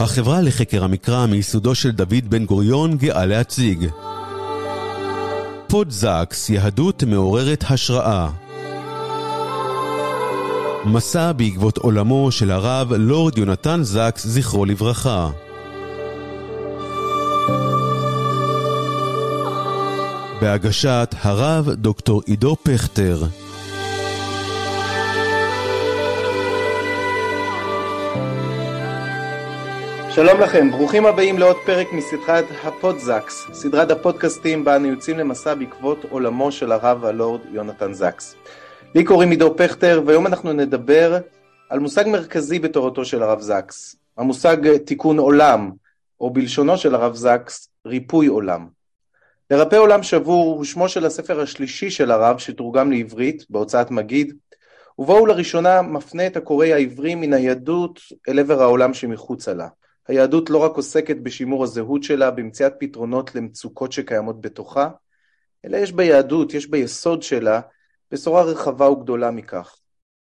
החברה לחקר המקרא מיסודו של דוד בן גוריון גאה להציג פודזקס, יהדות מעוררת השראה מסע בעקבות עולמו של הרב לורד יונתן זקס, זכרו לברכה. בהגשת הרב דוקטור עידו פכטר. שלום לכם, ברוכים הבאים לעוד פרק מסדרת הפודזקס, סדרת הפודקאסטים בה אנו יוצאים למסע בעקבות עולמו של הרב הלורד יונתן זקס. לי קוראים עידו פכטר, והיום אנחנו נדבר על מושג מרכזי בתורתו של הרב זקס, המושג תיקון עולם, או בלשונו של הרב זקס, ריפוי עולם. לרפא עולם שבור הוא שמו של הספר השלישי של הרב שתורגם לעברית בהוצאת מגיד, ובו הוא לראשונה מפנה את הקורא העברי מן היהדות אל עבר העולם שמחוצה לה. היהדות לא רק עוסקת בשימור הזהות שלה, במציאת פתרונות למצוקות שקיימות בתוכה, אלא יש ביהדות, יש ביסוד שלה, בשורה רחבה וגדולה מכך,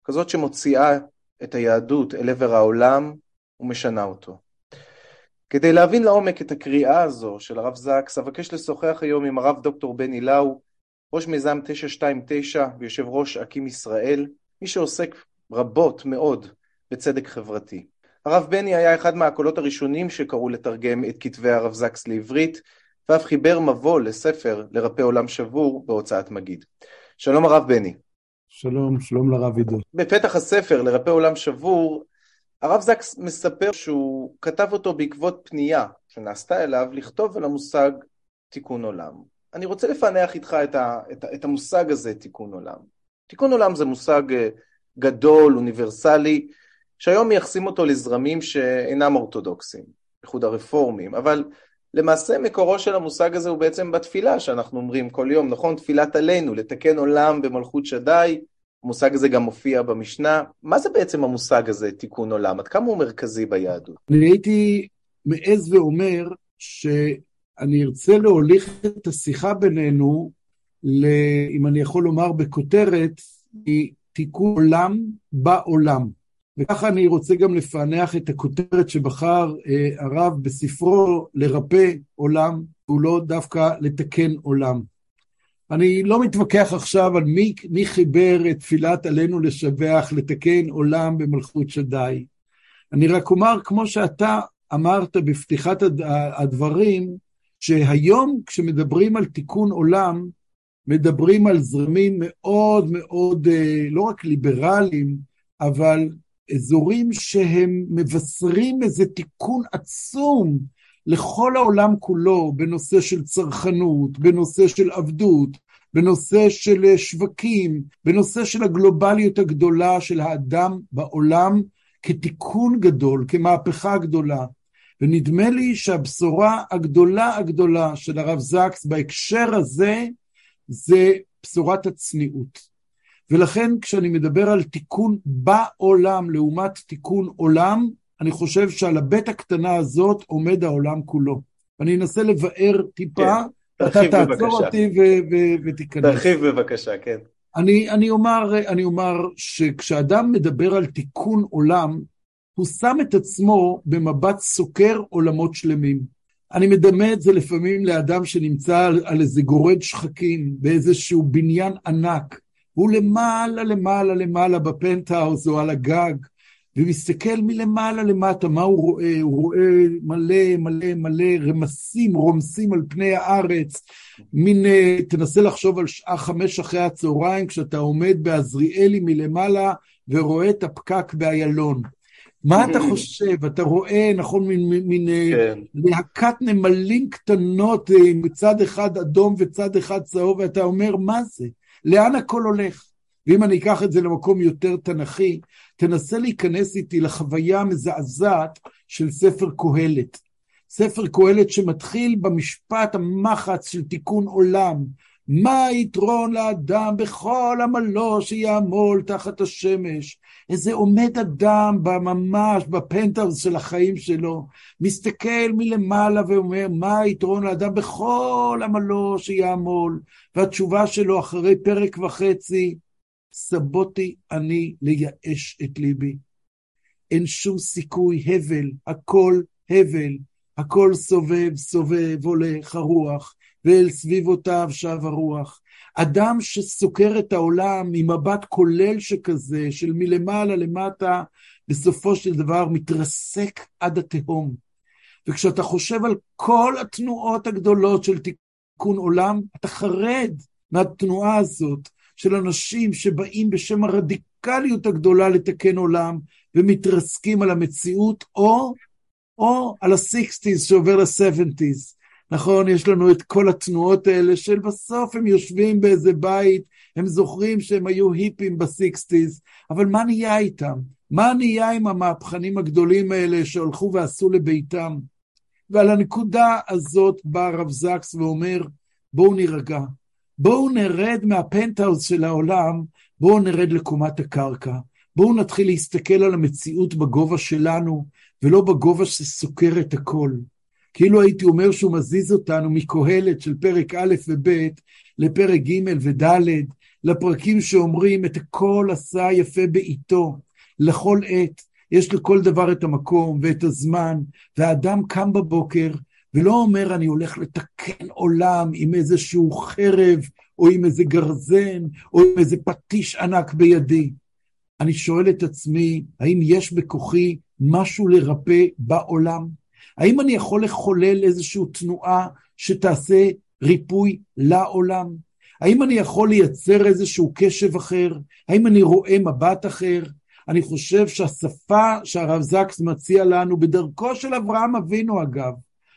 כזאת שמוציאה את היהדות אל עבר העולם ומשנה אותו. כדי להבין לעומק את הקריאה הזו של הרב זקס, אבקש לשוחח היום עם הרב דוקטור בני לאו, ראש מיזם 929 ויושב ראש אקים ישראל, מי שעוסק רבות מאוד בצדק חברתי. הרב בני היה אחד מהקולות הראשונים שקראו לתרגם את כתבי הרב זקס לעברית, ואף חיבר מבוא לספר לרפא עולם שבור בהוצאת מגיד. שלום הרב בני. שלום, שלום לרב עידו. בפתח הספר לרפא עולם שבור, הרב זקס מספר שהוא כתב אותו בעקבות פנייה שנעשתה אליו לכתוב על המושג תיקון עולם. אני רוצה לפענח איתך את, ה, את, את המושג הזה, תיקון עולם. תיקון עולם זה מושג אה, גדול, אוניברסלי, שהיום מייחסים אותו לזרמים שאינם אורתודוקסיים, איחוד הרפורמים, אבל למעשה מקורו של המושג הזה הוא בעצם בתפילה שאנחנו אומרים כל יום, נכון? תפילת עלינו, לתקן עולם במלכות שדי, המושג הזה גם מופיע במשנה. מה זה בעצם המושג הזה, תיקון עולם? עד כמה הוא מרכזי ביהדות? אני הייתי מעז ואומר שאני ארצה להוליך את השיחה בינינו, ל, אם אני יכול לומר בכותרת, היא תיקון עולם בעולם. וככה אני רוצה גם לפענח את הכותרת שבחר אה, הרב בספרו לרפא עולם, הוא לא דווקא לתקן עולם. אני לא מתווכח עכשיו על מי, מי חיבר את תפילת עלינו לשבח, לתקן עולם במלכות שדי. אני רק אומר, כמו שאתה אמרת בפתיחת הדברים, שהיום כשמדברים על תיקון עולם, מדברים על זרמים מאוד מאוד, אה, לא רק ליברליים, אבל אזורים שהם מבשרים איזה תיקון עצום לכל העולם כולו בנושא של צרכנות, בנושא של עבדות, בנושא של שווקים, בנושא של הגלובליות הגדולה של האדם בעולם כתיקון גדול, כמהפכה גדולה. ונדמה לי שהבשורה הגדולה הגדולה של הרב זקס בהקשר הזה, זה בשורת הצניעות. ולכן כשאני מדבר על תיקון בעולם לעומת תיקון עולם, אני חושב שעל הבית הקטנה הזאת עומד העולם כולו. אני אנסה לבאר טיפה, כן, אתה תעצור אותי ותיכנס. תרחיב בבקשה, כן. אני, אני, אומר, אני אומר שכשאדם מדבר על תיקון עולם, הוא שם את עצמו במבט סוקר עולמות שלמים. אני מדמה את זה לפעמים לאדם שנמצא על, על איזה גורד שחקים, באיזשהו בניין ענק, והוא למעלה, למעלה, למעלה בפנטהאוז או על הגג, ומסתכל מלמעלה למטה, מה הוא רואה? הוא רואה מלא, מלא, מלא רמסים, רומסים על פני הארץ. מין, אה, תנסה לחשוב על שעה חמש אחרי הצהריים, כשאתה עומד בעזריאלי מלמעלה ורואה את הפקק באיילון. מה אתה חושב? אתה רואה, נכון, מין, מין אה, כן. להקת נמלים קטנות, אה, מצד אחד אדום וצד אחד צהוב, ואתה אומר, מה זה? לאן הכל הולך? ואם אני אקח את זה למקום יותר תנכי, תנסה להיכנס איתי לחוויה המזעזעת של ספר קהלת. ספר קהלת שמתחיל במשפט המחץ של תיקון עולם. מה היתרון לאדם בכל עמלו שיעמול תחת השמש? איזה עומד אדם ממש בפנטהאוס של החיים שלו, מסתכל מלמעלה ואומר, מה היתרון לאדם בכל עמלו שיעמול? והתשובה שלו אחרי פרק וחצי, סבותי אני לייאש את ליבי. אין שום סיכוי, הבל, הכל הבל, הכל סובב, סובב, הולך הרוח, ואל סביבותיו שב הרוח. אדם שסוקר את העולם ממבט כולל שכזה, של מלמעלה למטה, בסופו של דבר מתרסק עד התהום. וכשאתה חושב על כל התנועות הגדולות של תיקון עולם, אתה חרד מהתנועה הזאת של אנשים שבאים בשם הרדיקליות הגדולה לתקן עולם ומתרסקים על המציאות, או, או על ה-60's שעובר ל-70's. נכון, יש לנו את כל התנועות האלה של בסוף הם יושבים באיזה בית, הם זוכרים שהם היו היפים ב-60's, אבל מה נהיה איתם? מה נהיה עם המהפכנים הגדולים האלה שהלכו ועשו לביתם? ועל הנקודה הזאת בא הרב זקס ואומר, בואו נירגע, בואו נרד מהפנטהאוז של העולם, בואו נרד לקומת הקרקע, בואו נתחיל להסתכל על המציאות בגובה שלנו, ולא בגובה שסוקר את הכל. כאילו הייתי אומר שהוא מזיז אותנו מקהלת של פרק א' וב' לפרק ג' וד', לפרקים שאומרים את הכל עשה יפה בעיתו, לכל עת. יש לכל דבר את המקום ואת הזמן, והאדם קם בבוקר ולא אומר, אני הולך לתקן עולם עם איזשהו חרב, או עם איזה גרזן, או עם איזה פטיש ענק בידי. אני שואל את עצמי, האם יש בכוחי משהו לרפא בעולם? האם אני יכול לחולל איזושהי תנועה שתעשה ריפוי לעולם? האם אני יכול לייצר איזשהו קשב אחר? האם אני רואה מבט אחר? אני חושב שהשפה שהרב זקס מציע לנו, בדרכו של אברהם אבינו אגב,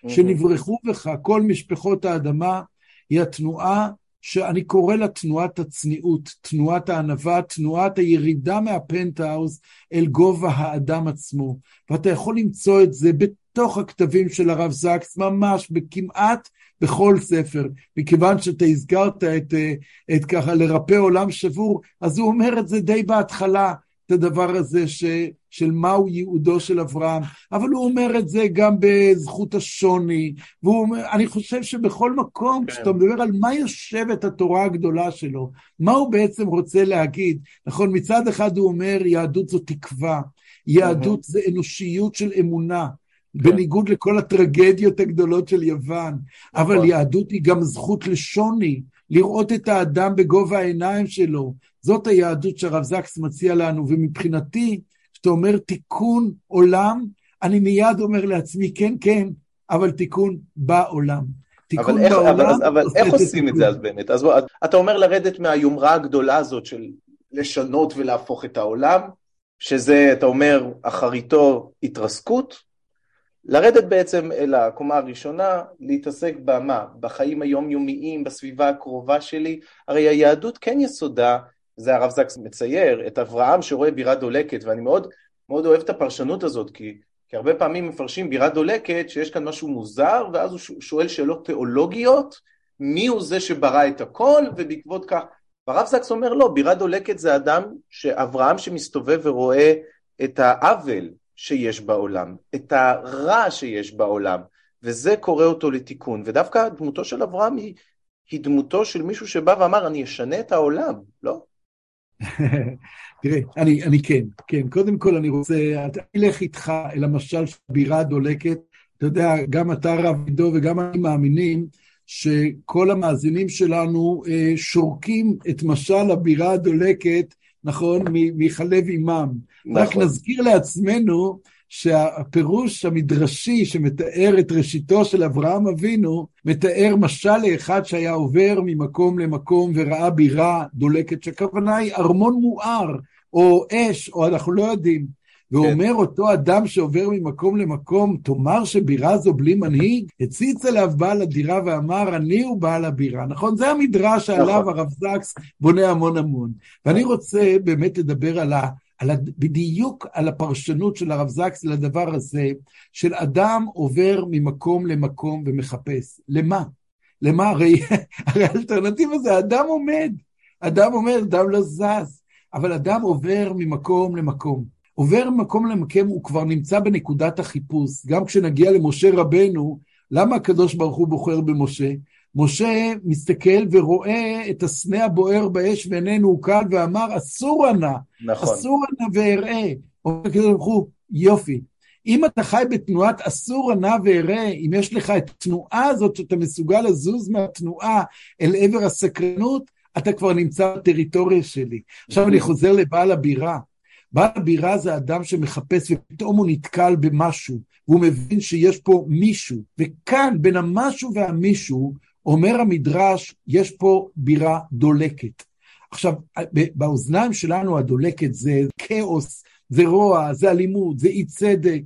שנברחו בך כל משפחות האדמה, היא התנועה שאני קורא לה תנועת הצניעות, תנועת הענווה, תנועת הירידה מהפנטהאוז אל גובה האדם עצמו. ואתה יכול למצוא את זה בתוך הכתבים של הרב זקס, ממש בכמעט בכל ספר. מכיוון שאתה הזכרת את, אה, את ככה לרפא עולם שבור, אז הוא אומר את זה די בהתחלה. את הדבר הזה ש, של מהו ייעודו של אברהם, אבל הוא אומר את זה גם בזכות השוני, ואני חושב שבכל מקום, כן. כשאתה מדבר על מה יושבת התורה הגדולה שלו, מה הוא בעצם רוצה להגיד, נכון, מצד אחד הוא אומר, יהדות זו תקווה, יהדות זה אנושיות של אמונה. כן. בניגוד לכל הטרגדיות הגדולות של יוון, אבל נכון. יהדות היא גם זכות לשוני, לראות את האדם בגובה העיניים שלו. זאת היהדות שהרב זקס מציע לנו, ומבחינתי, כשאתה אומר תיקון עולם, אני מיד אומר לעצמי, כן, כן, אבל תיקון בעולם. תיקון אבל איך, בעולם... אבל, אבל איך עושים את זה אז באמת? אז אתה אומר לרדת מהיומרה הגדולה הזאת של לשנות ולהפוך את העולם, שזה, אתה אומר, אחריתו התרסקות, לרדת בעצם אל הקומה הראשונה, להתעסק במה? בחיים היומיומיים, בסביבה הקרובה שלי. הרי היהדות כן יסודה, זה הרב זקס מצייר, את אברהם שרואה בירה דולקת, ואני מאוד, מאוד אוהב את הפרשנות הזאת, כי, כי הרבה פעמים מפרשים בירה דולקת שיש כאן משהו מוזר, ואז הוא שואל שאלות תיאולוגיות, מי הוא זה שברא את הכל, ובעקבות כך... והרב זקס אומר לא, בירה דולקת זה אדם, שאברהם שמסתובב ורואה את העוול, שיש בעולם, את הרע שיש בעולם, וזה קורא אותו לתיקון. ודווקא דמותו של אברהם היא, היא דמותו של מישהו שבא ואמר, אני אשנה את העולם, לא? תראה, אני, אני כן, כן. קודם כל אני רוצה, אני אלך איתך אל המשל של בירה הדולקת. אתה יודע, גם אתה רב עידו וגם אני מאמינים שכל המאזינים שלנו אה, שורקים את משל הבירה הדולקת נכון? מחלב עמם. נכון. רק נזכיר לעצמנו שהפירוש המדרשי שמתאר את ראשיתו של אברהם אבינו, מתאר משל לאחד שהיה עובר ממקום למקום וראה בירה דולקת, שהכוונה היא ארמון מואר, או אש, או אנחנו לא יודעים. ואומר כן. אותו אדם שעובר ממקום למקום, תאמר שבירה זו בלי מנהיג? הציץ אליו בעל הדירה ואמר, אני הוא בעל הבירה. נכון? זה המדרש שעליו נכון. הרב זקס בונה המון המון. ואני רוצה באמת לדבר על ה... על ה... בדיוק על הפרשנות של הרב זקס לדבר הזה, של אדם עובר ממקום למקום ומחפש. למה? למה? הרי, הרי האלטרנטיבה זה אדם עומד. אדם עומד, אדם לא זז. אבל אדם עובר ממקום למקום. עובר ממקום למקום, הוא כבר נמצא בנקודת החיפוש. גם כשנגיע למשה רבנו, למה הקדוש ברוך הוא בוחר במשה? משה מסתכל ורואה את הסנה הבוער באש ואיננו הוא קל ואמר, אסור נא, נכון. אסור נא ואראה. אומר הקדוש ברוך הוא, יופי. אם אתה חי בתנועת אסור נא ואראה, אם יש לך את התנועה הזאת שאתה מסוגל לזוז מהתנועה אל עבר הסקרנות, אתה כבר נמצא בטריטוריה שלי. עכשיו אני חוזר לבעל הבירה. בעל הבירה זה אדם שמחפש ופתאום הוא נתקל במשהו, והוא מבין שיש פה מישהו, וכאן בין המשהו והמישהו, אומר המדרש, יש פה בירה דולקת. עכשיו, באוזניים שלנו הדולקת זה כאוס, זה רוע, זה אלימות, זה אי צדק.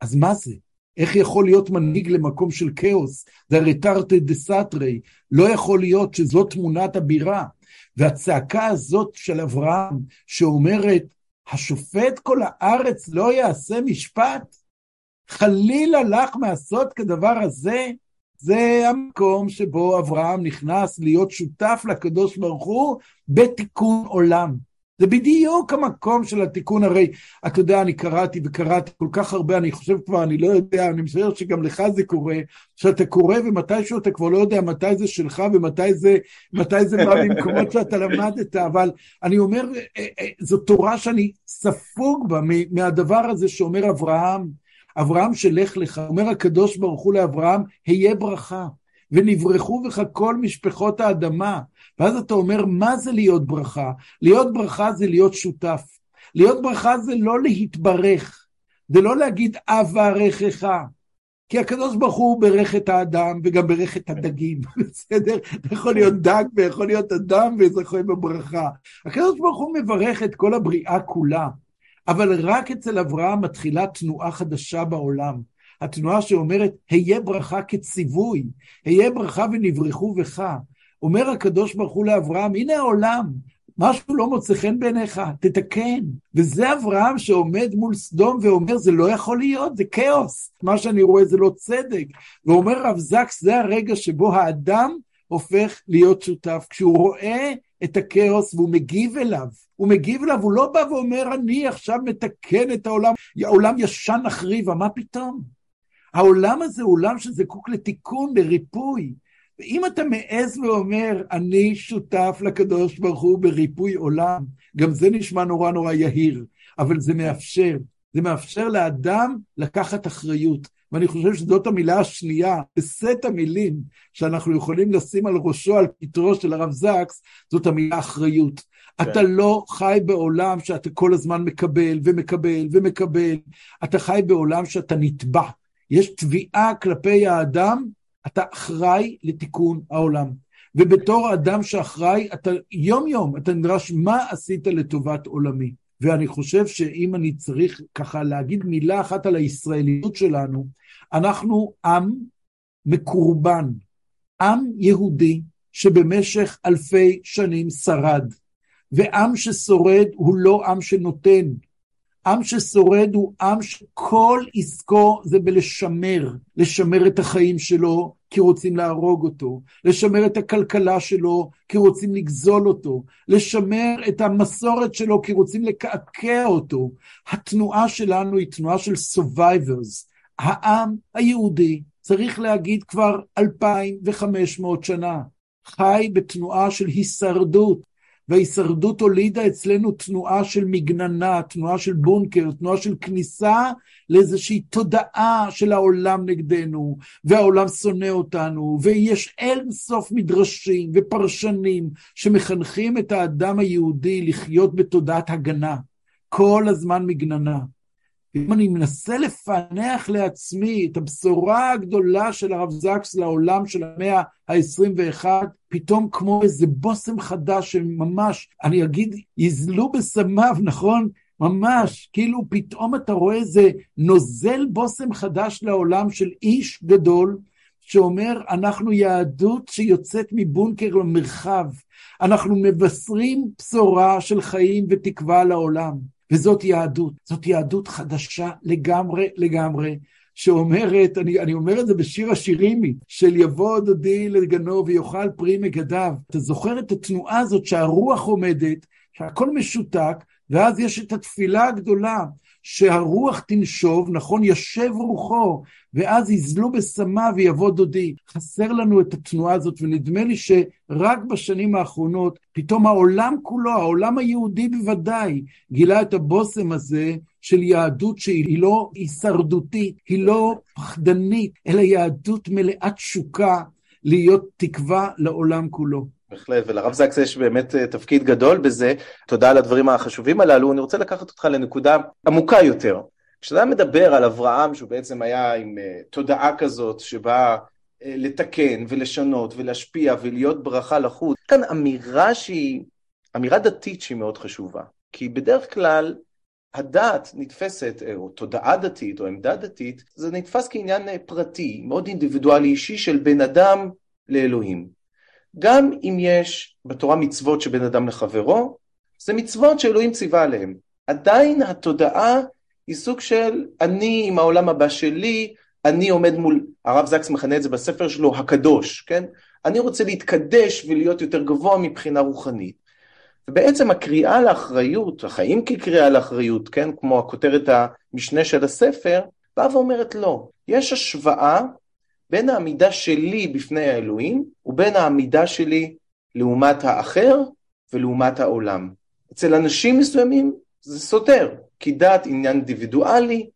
אז מה זה? איך יכול להיות מנהיג למקום של כאוס? זה הרי תרתי דה סתרי. לא יכול להיות שזו תמונת הבירה. והצעקה הזאת של אברהם, שאומרת, השופט כל הארץ לא יעשה משפט? חלילה לך מעשות כדבר הזה? זה המקום שבו אברהם נכנס להיות שותף לקדוש ברוך הוא בתיקון עולם. זה בדיוק המקום של התיקון, הרי אתה יודע, אני קראתי וקראתי כל כך הרבה, אני חושב כבר, אני לא יודע, אני משער שגם לך זה קורה, שאתה קורא ומתישהו אתה כבר לא יודע מתי זה שלך ומתי זה, מתי זה בא במקומות שאתה למדת, אבל אני אומר, אה, אה, זו תורה שאני ספוג בה מהדבר הזה שאומר אברהם, אברהם שלך לך, אומר הקדוש ברוך הוא לאברהם, היה ברכה. ונברחו בך כל משפחות האדמה. ואז אתה אומר, מה זה להיות ברכה? להיות ברכה זה להיות שותף. להיות ברכה זה לא להתברך, זה לא להגיד אברכך. כי הקדוש ברוך הוא ברך את האדם וגם ברך את הדגים, בסדר? זה יכול להיות דג ויכול להיות אדם וזה יכול להיות בברכה. הקדוש ברוך הוא מברך את כל הבריאה כולה, אבל רק אצל אברהם מתחילה תנועה חדשה בעולם. התנועה שאומרת, היה ברכה כציווי, היה ברכה ונברחו בך. אומר הקדוש ברוך הוא לאברהם, הנה העולם, משהו לא מוצא חן בעיניך, תתקן. וזה אברהם שעומד מול סדום ואומר, זה לא יכול להיות, זה כאוס. מה שאני רואה זה לא צדק. ואומר רב זקס, זה הרגע שבו האדם הופך להיות שותף. כשהוא רואה את הכאוס והוא מגיב אליו, הוא מגיב אליו, הוא לא בא ואומר, אני עכשיו מתקן את העולם, העולם ישן נחריבה, מה פתאום? העולם הזה הוא עולם שזקוק לתיקון, לריפוי. ואם אתה מעז ואומר, אני שותף לקדוש ברוך הוא בריפוי עולם, גם זה נשמע נורא נורא יהיר, אבל זה מאפשר. זה מאפשר לאדם לקחת אחריות. ואני חושב שזאת המילה השנייה, בסט המילים שאנחנו יכולים לשים על ראשו, על פתרו של הרב זקס, זאת המילה אחריות. כן. אתה לא חי בעולם שאתה כל הזמן מקבל ומקבל ומקבל, אתה חי בעולם שאתה נתבע. יש תביעה כלפי האדם, אתה אחראי לתיקון העולם. ובתור אדם שאחראי, אתה יום-יום, אתה נדרש מה עשית לטובת עולמי. ואני חושב שאם אני צריך ככה להגיד מילה אחת על הישראליות שלנו, אנחנו עם מקורבן, עם יהודי שבמשך אלפי שנים שרד. ועם ששורד הוא לא עם שנותן, עם ששורד הוא עם שכל עסקו זה בלשמר, לשמר את החיים שלו כי רוצים להרוג אותו, לשמר את הכלכלה שלו כי רוצים לגזול אותו, לשמר את המסורת שלו כי רוצים לקעקע אותו. התנועה שלנו היא תנועה של survivors. העם היהודי, צריך להגיד כבר 2,500 שנה, חי בתנועה של הישרדות. וההישרדות הולידה אצלנו תנועה של מגננה, תנועה של בונקר, תנועה של כניסה לאיזושהי תודעה של העולם נגדנו, והעולם שונא אותנו, ויש אין סוף מדרשים ופרשנים שמחנכים את האדם היהודי לחיות בתודעת הגנה, כל הזמן מגננה. אם אני מנסה לפענח לעצמי את הבשורה הגדולה של הרב זקס לעולם של המאה ה-21, פתאום כמו איזה בושם חדש שממש, אני אגיד, יזלו בסמיו, נכון? ממש, כאילו פתאום אתה רואה איזה נוזל בושם חדש לעולם של איש גדול, שאומר, אנחנו יהדות שיוצאת מבונקר למרחב. אנחנו מבשרים בשורה של חיים ותקווה לעולם. וזאת יהדות, זאת יהדות חדשה לגמרי לגמרי, שאומרת, אני, אני אומר את זה בשיר השירימי, של יבוא דודי לגנו ויאכל פרי מגדיו. אתה זוכר את התנועה הזאת שהרוח עומדת, שהכל משותק, ואז יש את התפילה הגדולה, שהרוח תנשוב, נכון, ישב רוחו, ואז יזלו בשמה ויבוא דודי. חסר לנו את התנועה הזאת, ונדמה לי שרק בשנים האחרונות, פתאום העולם כולו, העולם היהודי בוודאי, גילה את הבושם הזה של יהדות שהיא לא הישרדותית, היא לא פחדנית, אלא יהדות מלאת תשוקה להיות תקווה לעולם כולו. בהחלט, ולרב זקס יש באמת אה, תפקיד גדול בזה. תודה על הדברים החשובים הללו. אני רוצה לקחת אותך לנקודה עמוקה יותר. כשאתה מדבר על אברהם, שהוא בעצם היה עם uh, תודעה כזאת, שבאה uh, לתקן ולשנות ולהשפיע ולהיות ברכה לחוץ, כאן אמירה שהיא, אמירה דתית שהיא מאוד חשובה. כי בדרך כלל הדת נתפסת, או תודעה דתית או עמדה דתית, זה נתפס כעניין פרטי, מאוד אינדיבידואלי אישי של בן אדם לאלוהים. גם אם יש בתורה מצוות שבין אדם לחברו, זה מצוות שאלוהים ציווה עליהם. עדיין התודעה היא סוג של אני עם העולם הבא שלי, אני עומד מול, הרב זקס מכנה את זה בספר שלו, הקדוש, כן? אני רוצה להתקדש ולהיות יותר גבוה מבחינה רוחנית. ובעצם הקריאה לאחריות, החיים כקריאה לאחריות, כן? כמו הכותרת המשנה של הספר, באה ואומרת לא. יש השוואה בין העמידה שלי בפני האלוהים ובין העמידה שלי לעומת האחר ולעומת העולם. אצל אנשים מסוימים זה סותר, כי דת עניין אינדיבידואלי,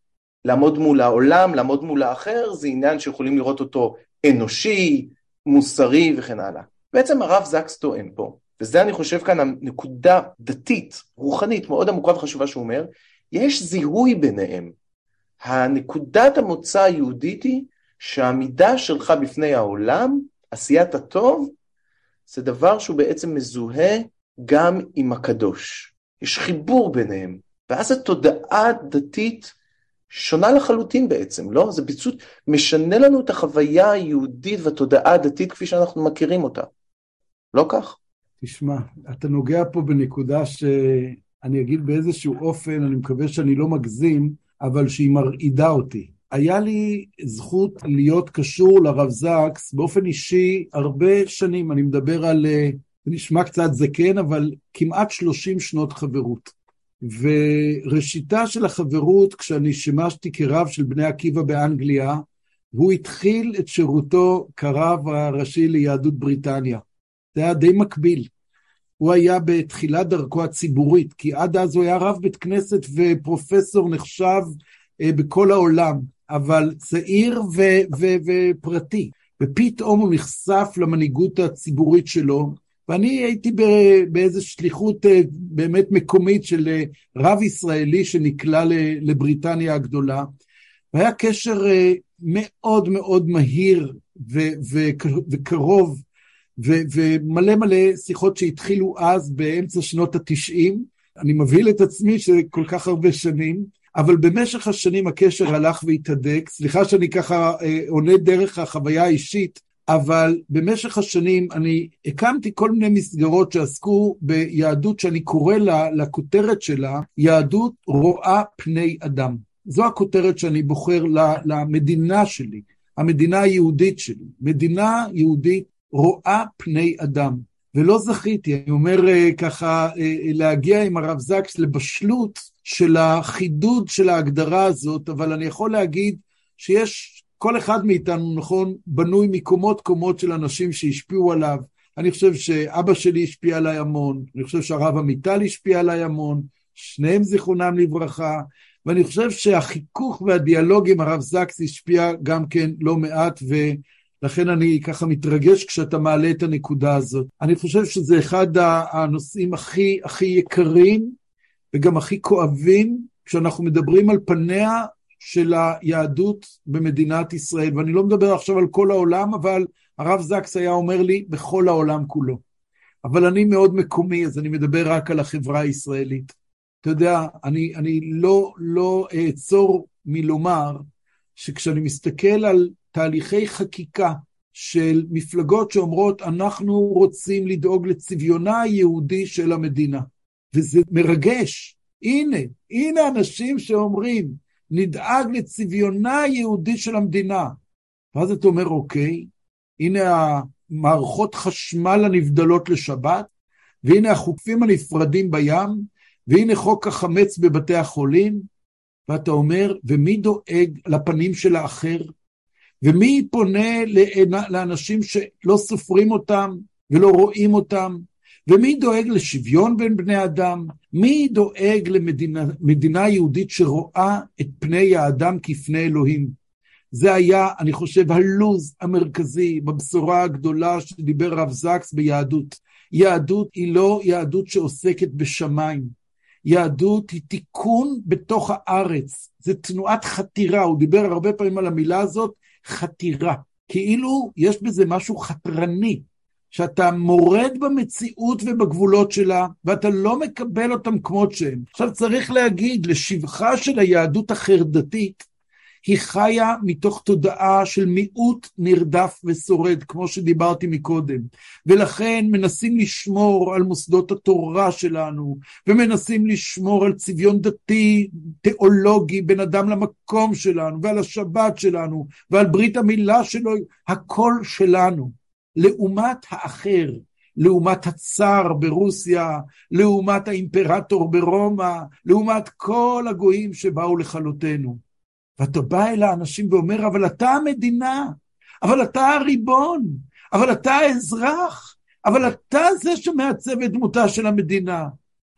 לעמוד מול העולם, לעמוד מול האחר, זה עניין שיכולים לראות אותו אנושי, מוסרי וכן הלאה. בעצם הרב זקס טוען פה, וזה אני חושב כאן הנקודה דתית, רוחנית, מאוד עמוקה וחשובה שהוא אומר, יש זיהוי ביניהם. הנקודת המוצא היהודית היא שהעמידה שלך בפני העולם, עשיית הטוב, זה דבר שהוא בעצם מזוהה גם עם הקדוש. יש חיבור ביניהם, ואז התודעה הדתית שונה לחלוטין בעצם, לא? זה פשוט משנה לנו את החוויה היהודית והתודעה הדתית כפי שאנחנו מכירים אותה. לא כך? תשמע, אתה נוגע פה בנקודה שאני אגיד באיזשהו אופן, אני מקווה שאני לא מגזים, אבל שהיא מרעידה אותי. היה לי זכות להיות קשור לרב זקס באופן אישי הרבה שנים, אני מדבר על, אה, זה נשמע קצת זקן, אבל כמעט 30 שנות חברות. וראשיתה של החברות, כשאני שימשתי כרב של בני עקיבא באנגליה, הוא התחיל את שירותו כרב הראשי ליהדות בריטניה. זה היה די מקביל. הוא היה בתחילת דרכו הציבורית, כי עד אז הוא היה רב בית כנסת ופרופסור נחשב אה, בכל העולם. אבל צעיר ו- ו- ופרטי, ופתאום הוא נחשף למנהיגות הציבורית שלו, ואני הייתי באיזו שליחות אה, באמת מקומית של אה, רב ישראלי שנקלע לבריטניה הגדולה, והיה קשר אה, מאוד מאוד מהיר ו- ו- וקרוב, ו- ומלא מלא שיחות שהתחילו אז באמצע שנות התשעים. אני מבהיל את עצמי שכל כך הרבה שנים, אבל במשך השנים הקשר הלך והתהדק, סליחה שאני ככה אה, עונה דרך החוויה האישית, אבל במשך השנים אני הקמתי כל מיני מסגרות שעסקו ביהדות שאני קורא לה, לכותרת שלה, יהדות רואה פני אדם. זו הכותרת שאני בוחר למדינה שלי, המדינה היהודית שלי. מדינה יהודית רואה פני אדם. ולא זכיתי, אני אומר אה, ככה, אה, להגיע עם הרב זקס לבשלות של החידוד של ההגדרה הזאת, אבל אני יכול להגיד שיש, כל אחד מאיתנו, נכון, בנוי מקומות קומות של אנשים שהשפיעו עליו. אני חושב שאבא שלי השפיע עליי המון, אני חושב שהרב עמיטל השפיע עליי המון, שניהם זיכרונם לברכה, ואני חושב שהחיכוך והדיאלוג עם הרב זקס השפיע גם כן לא מעט, ולכן אני ככה מתרגש כשאתה מעלה את הנקודה הזאת. אני חושב שזה אחד הנושאים הכי הכי יקרים וגם הכי כואבים כשאנחנו מדברים על פניה של היהדות במדינת ישראל. ואני לא מדבר עכשיו על כל העולם, אבל הרב זקס היה אומר לי, בכל העולם כולו. אבל אני מאוד מקומי, אז אני מדבר רק על החברה הישראלית. אתה יודע, אני, אני לא, לא אעצור מלומר שכשאני מסתכל על תהליכי חקיקה של מפלגות שאומרות, אנחנו רוצים לדאוג לצביונה היהודי של המדינה. וזה מרגש. הנה, הנה אנשים שאומרים, נדאג לצביונה היהודי של המדינה. ואז אתה אומר, אוקיי, הנה המערכות חשמל הנבדלות לשבת, והנה החופים הנפרדים בים, והנה חוק החמץ בבתי החולים, ואתה אומר, ומי דואג לפנים של האחר? ומי פונה לאנשים שלא סופרים אותם ולא רואים אותם? ומי דואג לשוויון בין בני אדם? מי דואג למדינה יהודית שרואה את פני האדם כפני אלוהים? זה היה, אני חושב, הלוז המרכזי בבשורה הגדולה שדיבר רב זקס ביהדות. יהדות היא לא יהדות שעוסקת בשמיים. יהדות היא תיקון בתוך הארץ. זה תנועת חתירה, הוא דיבר הרבה פעמים על המילה הזאת, חתירה. כאילו יש בזה משהו חתרני, שאתה מורד במציאות ובגבולות שלה, ואתה לא מקבל אותם כמות שהם. עכשיו צריך להגיד, לשבחה של היהדות החרדתית, היא חיה מתוך תודעה של מיעוט נרדף ושורד, כמו שדיברתי מקודם. ולכן מנסים לשמור על מוסדות התורה שלנו, ומנסים לשמור על צביון דתי, תיאולוגי, בין אדם למקום שלנו, ועל השבת שלנו, ועל ברית המילה שלו, הכל שלנו. לעומת האחר, לעומת הצאר ברוסיה, לעומת האימפרטור ברומא, לעומת כל הגויים שבאו לכלותנו. ואתה בא אל האנשים ואומר, אבל אתה המדינה, אבל אתה הריבון, אבל אתה האזרח, אבל אתה זה שמעצב את דמותה של המדינה.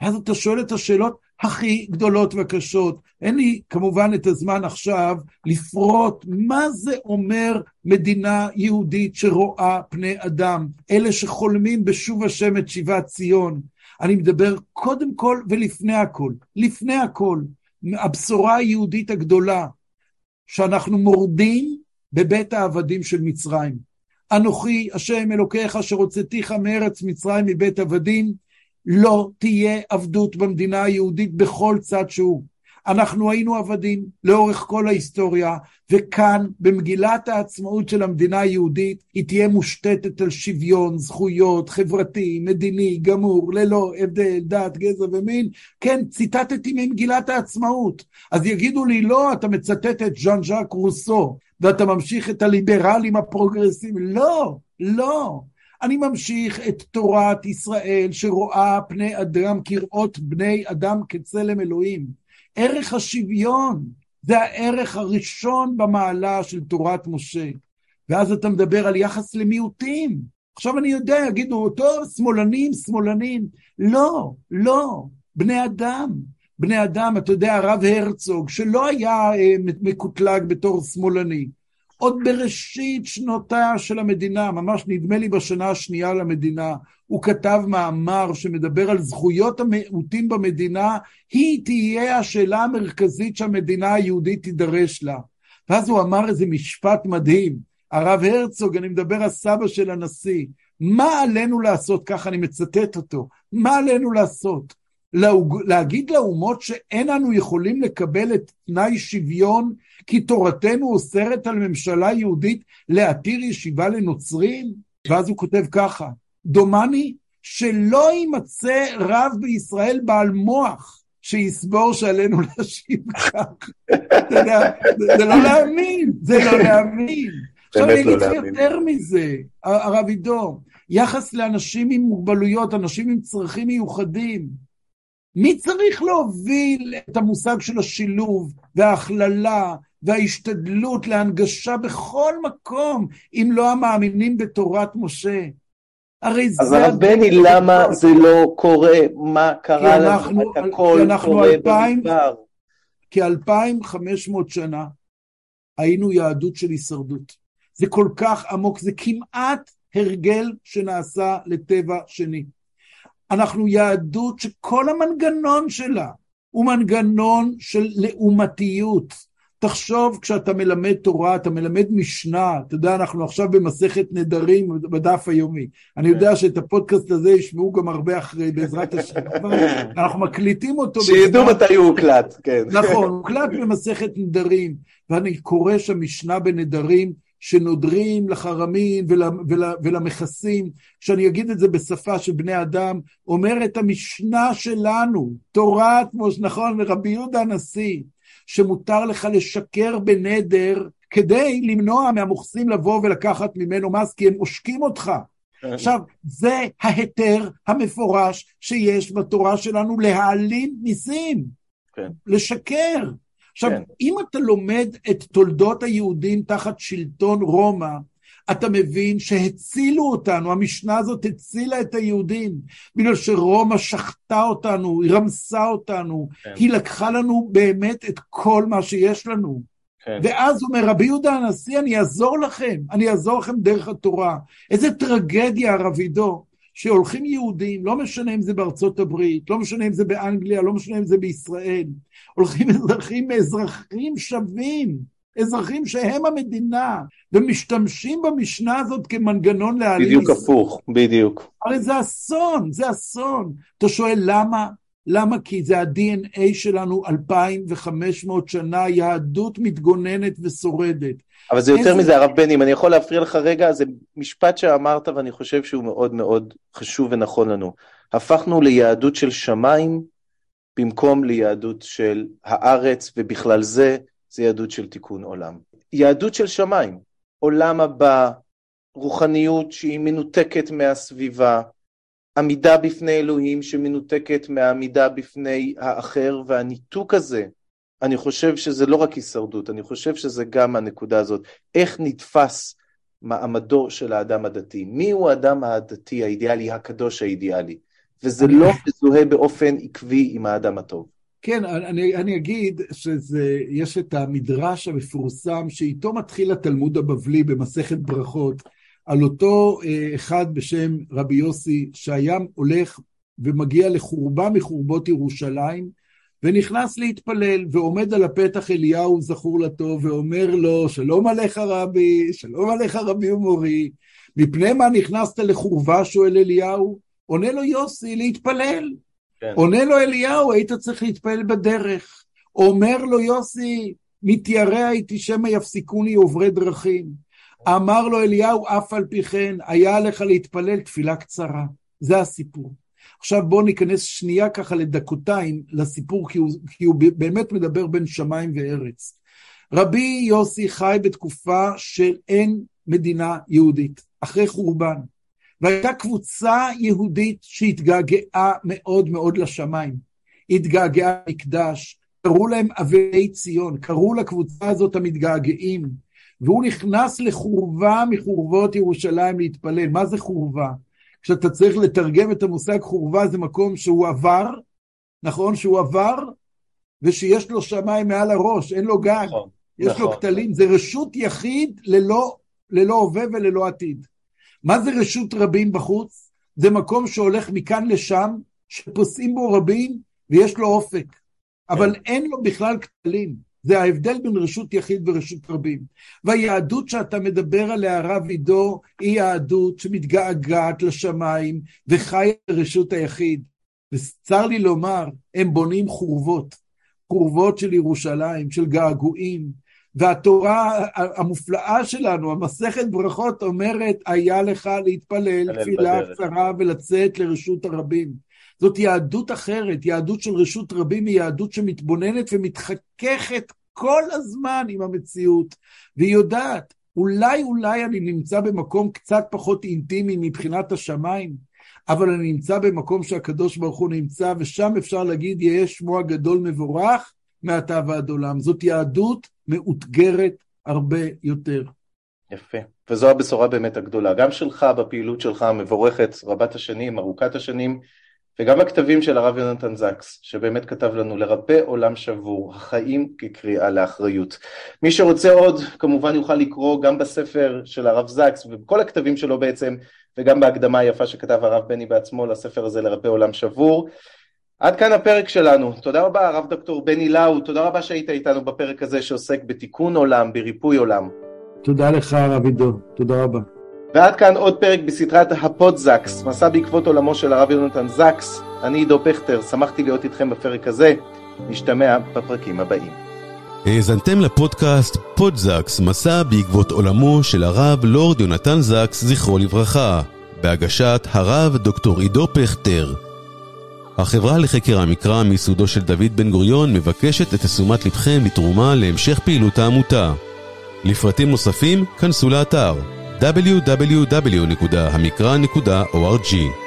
אז אתה שואל את השאלות הכי גדולות וקשות. אין לי כמובן את הזמן עכשיו לפרוט מה זה אומר מדינה יהודית שרואה פני אדם, אלה שחולמים בשוב השם את שיבת ציון. אני מדבר קודם כל ולפני הכל, לפני הכל, הבשורה היהודית הגדולה, שאנחנו מורדים בבית העבדים של מצרים. אנוכי, השם אלוקיך, אשר הוצאתיך מארץ מצרים מבית עבדים, לא תהיה עבדות במדינה היהודית בכל צד שהוא. אנחנו היינו עבדים לאורך כל ההיסטוריה, וכאן, במגילת העצמאות של המדינה היהודית, היא תהיה מושתתת על שוויון, זכויות, חברתי, מדיני, גמור, ללא הבדל, דת, גזע ומין. כן, ציטטתי ממגילת העצמאות. אז יגידו לי, לא, אתה מצטט את ז'אן ז'אק רוסו, ואתה ממשיך את הליברלים הפרוגרסיביים. לא, לא. אני ממשיך את תורת ישראל שרואה פני אדם כראות בני אדם כצלם אלוהים. ערך השוויון זה הערך הראשון במעלה של תורת משה. ואז אתה מדבר על יחס למיעוטים. עכשיו אני יודע, יגידו, טוב, שמאלנים, שמאלנים. לא, לא, בני אדם. בני אדם, אתה יודע, הרב הרצוג, שלא היה אה, מקוטלג בתור שמאלני, עוד בראשית שנותיה של המדינה, ממש נדמה לי בשנה השנייה למדינה, הוא כתב מאמר שמדבר על זכויות המיעוטים במדינה, היא תהיה השאלה המרכזית שהמדינה היהודית תידרש לה. ואז הוא אמר איזה משפט מדהים, הרב הרצוג, אני מדבר על סבא של הנשיא, מה עלינו לעשות, ככה אני מצטט אותו, מה עלינו לעשות? להגיד לאומות שאין אנו יכולים לקבל את תנאי שוויון כי תורתנו אוסרת על ממשלה יהודית להתיר ישיבה לנוצרים? ואז הוא כותב ככה, דומני שלא יימצא רב בישראל בעל מוח שיסבור שעלינו להשיב כך. זה לא להאמין, זה לא להאמין. עכשיו אני אגיד לך יותר מזה, הרב עידו, יחס לאנשים עם מוגבלויות, אנשים עם צרכים מיוחדים. מי צריך להוביל את המושג של השילוב וההכללה וההשתדלות להנגשה בכל מקום, אם לא המאמינים בתורת משה? הרי זה... אז הרב בני, למה זה לא קורה? מה קרה לנו? הכל קורה במדבר. כ-2500 שנה היינו יהדות של הישרדות. זה כל כך עמוק, זה כמעט הרגל שנעשה לטבע שני. אנחנו יהדות שכל המנגנון שלה הוא מנגנון של לעומתיות. תחשוב, כשאתה מלמד תורה, אתה מלמד משנה, אתה יודע, אנחנו עכשיו במסכת נדרים בדף היומי. אני יודע. שאת הפודקאסט הזה ישמעו גם הרבה אחרי, בעזרת השם. אנחנו מקליטים אותו. שידעו מתי הוא הוקלט, כן. נכון, הוקלט במסכת נדרים, ואני קורא שם משנה בנדרים, שנודרים לחרמים ול, ול, ולמכסים, שאני אגיד את זה בשפה של בני אדם, אומרת המשנה שלנו, תורת, נכון, רבי יהודה הנשיא, שמותר לך לשקר בנדר כדי למנוע מהמוכסים לבוא ולקחת ממנו מס, כי הם עושקים אותך. כן. עכשיו, זה ההיתר המפורש שיש בתורה שלנו להעלים ניסים, כן. לשקר. עכשיו, כן. אם אתה לומד את תולדות היהודים תחת שלטון רומא, אתה מבין שהצילו אותנו, המשנה הזאת הצילה את היהודים, בגלל שרומא שחטה אותנו, היא רמסה אותנו, כן. היא לקחה לנו באמת את כל מה שיש לנו. כן. ואז אומר רבי יהודה הנשיא, אני אעזור לכם, אני אעזור לכם דרך התורה. איזה טרגדיה, רב עידו, שהולכים יהודים, לא משנה אם זה בארצות הברית, לא משנה אם זה באנגליה, לא משנה אם זה בישראל, הולכים אזרחים מאזרחים שווים, אזרחים שהם המדינה, ומשתמשים במשנה הזאת כמנגנון להעלים... בדיוק הפוך, בדיוק. הרי זה אסון, זה אסון. אתה שואל למה? למה? כי זה ה-DNA שלנו 2,500 שנה, יהדות מתגוננת ושורדת. אבל זה יותר. מזה, הרב בני, אם אני יכול להפריע לך רגע, זה משפט שאמרת ואני חושב שהוא מאוד מאוד חשוב ונכון לנו. הפכנו ליהדות של שמיים במקום ליהדות של הארץ, ובכלל זה, זה יהדות של תיקון עולם. יהדות של שמיים, עולם הבא, רוחניות שהיא מנותקת מהסביבה, עמידה בפני אלוהים שמנותקת מהעמידה בפני האחר, והניתוק הזה, אני חושב שזה לא רק הישרדות, אני חושב שזה גם הנקודה הזאת. איך נתפס מעמדו של האדם הדתי? מי הוא האדם הדתי האידיאלי, הקדוש האידיאלי? וזה לא מזוהה באופן עקבי עם האדם הטוב. כן, אני, אני אגיד שיש את המדרש המפורסם שאיתו מתחיל התלמוד הבבלי במסכת ברכות, על אותו אה, אחד בשם רבי יוסי, שהיה הולך ומגיע לחורבה מחורבות ירושלים, ונכנס להתפלל, ועומד על הפתח אליהו זכור לטוב, ואומר לו, שלום עליך רבי, שלום עליך רבי ומורי, מפני מה נכנסת לחורבה, שואל אליהו? עונה לו יוסי, להתפלל. כן. עונה לו אליהו, היית צריך להתפלל בדרך. אומר לו יוסי, מתיירא הייתי שמא יפסיקוני עוברי דרכים. אמר לו אליהו, אף על פי כן, היה עליך להתפלל תפילה קצרה. זה הסיפור. עכשיו בואו ניכנס שנייה ככה לדקותיים לסיפור, כי הוא, כי הוא באמת מדבר בין שמיים וארץ. רבי יוסי חי בתקופה של אין מדינה יהודית, אחרי חורבן. והייתה קבוצה יהודית שהתגעגעה מאוד מאוד לשמיים. התגעגעה מקדש, קראו להם אבי ציון, קראו לקבוצה הזאת המתגעגעים. והוא נכנס לחורבה מחורבות ירושלים להתפלל. מה זה חורבה? כשאתה צריך לתרגם את המושג חורבה, זה מקום שהוא עבר, נכון? שהוא עבר, ושיש לו שמיים מעל הראש, אין לו גג, נכון, יש נכון. לו כתלים, זה רשות יחיד ללא, ללא הווה וללא עתיד. מה זה רשות רבים בחוץ? זה מקום שהולך מכאן לשם, שפוסעים בו רבים ויש לו אופק, אבל כן. אין לו בכלל כתלים. זה ההבדל בין רשות יחיד ורשות רבים. והיהדות שאתה מדבר עליה, הרב עידו, היא יהדות שמתגעגעת לשמיים וחיה ברשות היחיד. וצר לי לומר, הם בונים חורבות, חורבות של ירושלים, של געגועים. והתורה המופלאה שלנו, המסכת ברכות אומרת, היה לך להתפלל תפילה קצרה ולצאת לרשות הרבים. זאת יהדות אחרת, יהדות של רשות רבים היא יהדות שמתבוננת ומתחככת כל הזמן עם המציאות, והיא יודעת, אולי אולי אני נמצא במקום קצת פחות אינטימי מבחינת השמיים, אבל אני נמצא במקום שהקדוש ברוך הוא נמצא, ושם אפשר להגיד, יהיה שמו הגדול מבורך מעתה ועד עולם. זאת יהדות מאותגרת הרבה יותר. יפה. וזו הבשורה באמת הגדולה, גם שלך בפעילות שלך המבורכת, רבת השנים, ארוכת השנים, וגם הכתבים של הרב יונתן זקס, שבאמת כתב לנו לרפא עולם שבור, החיים כקריאה לאחריות. מי שרוצה עוד, כמובן יוכל לקרוא גם בספר של הרב זקס ובכל הכתבים שלו בעצם, וגם בהקדמה היפה שכתב הרב בני בעצמו לספר הזה לרפא עולם שבור. עד כאן הפרק שלנו. תודה רבה הרב דוקטור בני לאו, תודה רבה שהיית איתנו בפרק הזה שעוסק בתיקון עולם, בריפוי עולם. תודה לך הרב עידו, תודה רבה. ועד כאן עוד פרק בסדרת הפודזקס, מסע בעקבות עולמו של הרב יונתן זקס. אני עידו פכטר, שמחתי להיות איתכם בפרק הזה. נשתמע בפרקים הבאים. האזנתם לפודקאסט פודזקס, מסע בעקבות עולמו של הרב לורד יונתן זקס, זכרו לברכה, בהגשת הרב דוקטור עידו פכטר. החברה לחקר המקרא מיסודו של דוד בן גוריון מבקשת את תשומת לבכם לתרומה להמשך פעילות העמותה. לפרטים נוספים, כנסו לאתר www.המקרא.org